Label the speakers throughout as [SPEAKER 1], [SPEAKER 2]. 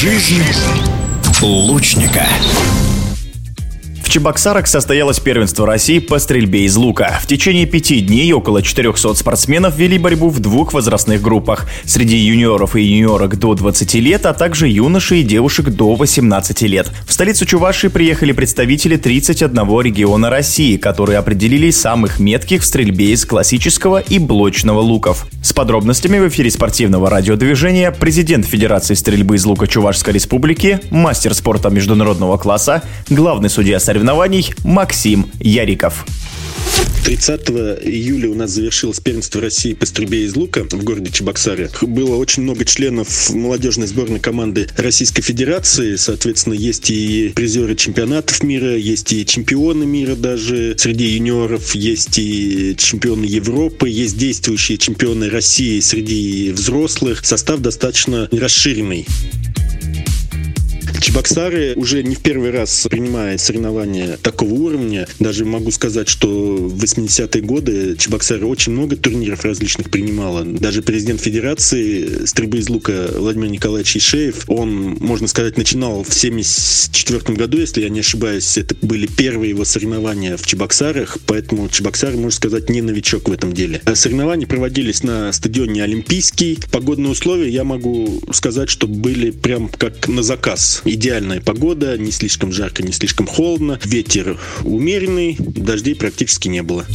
[SPEAKER 1] Жизнь лучника. В Чебоксарах состоялось первенство России по стрельбе из лука. В течение пяти дней около 400 спортсменов вели борьбу в двух возрастных группах. Среди юниоров и юниорок до 20 лет, а также юношей и девушек до 18 лет. В столицу Чувашии приехали представители 31 региона России, которые определили самых метких в стрельбе из классического и блочного луков. С подробностями в эфире спортивного радиодвижения президент Федерации стрельбы из лука Чувашской Республики, мастер спорта международного класса, главный судья соревнований соревнований Максим Яриков.
[SPEAKER 2] 30 июля у нас завершилось первенство России по стрельбе из лука в городе Чебоксаре. Было очень много членов молодежной сборной команды Российской Федерации. Соответственно, есть и призеры чемпионатов мира, есть и чемпионы мира даже среди юниоров, есть и чемпионы Европы, есть действующие чемпионы России среди взрослых. Состав достаточно расширенный. Чебоксары уже не в первый раз принимает соревнования такого уровня. Даже могу сказать, что в 80-е годы Чебоксары очень много турниров различных принимала. Даже президент Федерации стрельбы из лука Владимир Николаевич Ишеев, он, можно сказать, начинал в 74 году, если я не ошибаюсь. Это были первые его соревнования в Чебоксарах, поэтому Чебоксары, можно сказать, не новичок в этом деле. А соревнования проводились на стадионе Олимпийский. Погодные условия, я могу сказать, что были прям как на заказ идеальная погода, не слишком жарко, не слишком холодно, ветер умеренный, дождей практически не было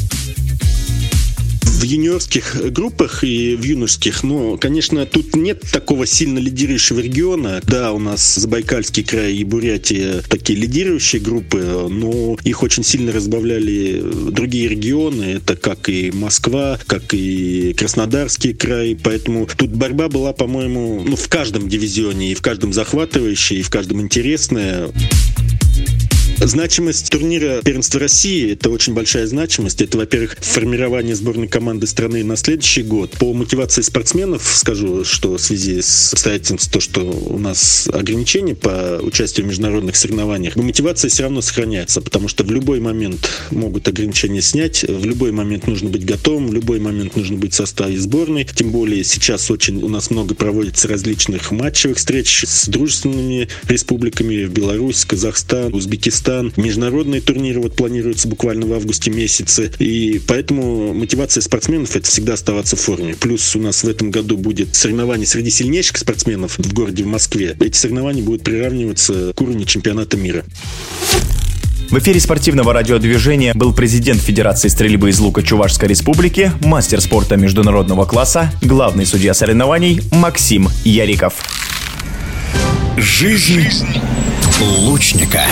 [SPEAKER 2] в юниорских группах и в юношеских, но, конечно, тут нет такого сильно лидирующего региона. Да, у нас Забайкальский край и Бурятия такие лидирующие группы, но их очень сильно разбавляли другие регионы. Это как и Москва, как и Краснодарский край. Поэтому тут борьба была, по-моему, ну, в каждом дивизионе, и в каждом захватывающая, и в каждом интересная. Значимость турнира первенства России – это очень большая значимость. Это, во-первых, формирование сборной команды страны на следующий год. По мотивации спортсменов скажу, что в связи с обстоятельством, то, что у нас ограничения по участию в международных соревнованиях, мотивация все равно сохраняется, потому что в любой момент могут ограничения снять, в любой момент нужно быть готовым, в любой момент нужно быть в составе сборной. Тем более сейчас очень у нас много проводится различных матчевых встреч с дружественными республиками Беларусь, Казахстан, Узбекистан Казахстан. Международные турниры вот планируются буквально в августе месяце. И поэтому мотивация спортсменов это всегда оставаться в форме. Плюс у нас в этом году будет соревнование среди сильнейших спортсменов в городе в Москве. Эти соревнования будут приравниваться к уровню чемпионата мира.
[SPEAKER 1] В эфире спортивного радиодвижения был президент Федерации стрельбы из лука Чувашской Республики, мастер спорта международного класса, главный судья соревнований Максим Яриков. Жизнь лучника.